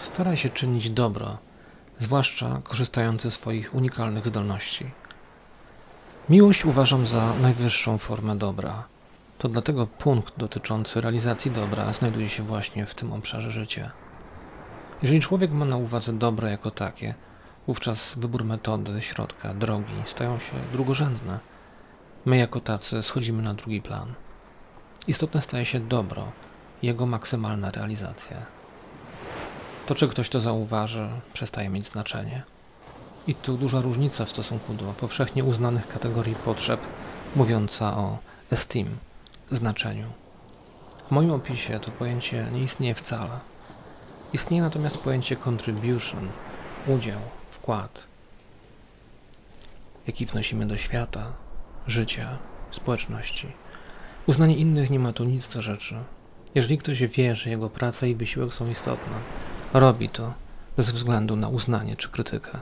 staraj się czynić dobro, zwłaszcza korzystając ze swoich unikalnych zdolności. Miłość uważam za najwyższą formę dobra. To dlatego punkt dotyczący realizacji dobra znajduje się właśnie w tym obszarze życia. Jeżeli człowiek ma na uwadze dobro jako takie, wówczas wybór metody, środka, drogi stają się drugorzędne. My jako tacy schodzimy na drugi plan. Istotne staje się dobro, jego maksymalna realizacja. To, czy ktoś to zauważy, przestaje mieć znaczenie. I tu duża różnica w stosunku do powszechnie uznanych kategorii potrzeb, mówiąca o esteem, znaczeniu. W moim opisie to pojęcie nie istnieje wcale. Istnieje natomiast pojęcie contribution, udział, wkład, jaki wnosimy do świata, życia, społeczności. Uznanie innych nie ma tu nic do rzeczy. Jeżeli ktoś wie, że jego praca i wysiłek są istotne, robi to bez względu na uznanie czy krytykę.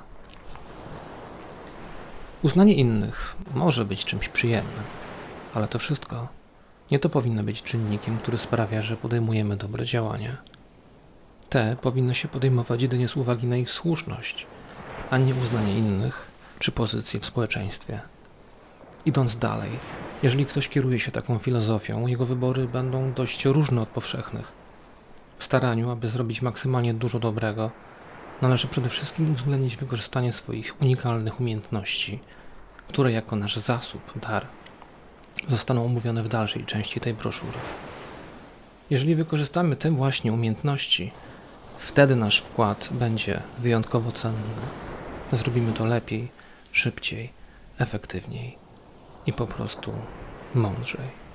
Uznanie innych może być czymś przyjemnym, ale to wszystko nie to powinno być czynnikiem, który sprawia, że podejmujemy dobre działania. Te powinno się podejmować jedynie z uwagi na ich słuszność, a nie uznanie innych czy pozycję w społeczeństwie. Idąc dalej, jeżeli ktoś kieruje się taką filozofią, jego wybory będą dość różne od powszechnych. Staraniu, aby zrobić maksymalnie dużo dobrego, należy przede wszystkim uwzględnić wykorzystanie swoich unikalnych umiejętności, które jako nasz zasób, dar, zostaną omówione w dalszej części tej broszury. Jeżeli wykorzystamy te właśnie umiejętności, wtedy nasz wkład będzie wyjątkowo cenny. Zrobimy to lepiej, szybciej, efektywniej i po prostu mądrzej.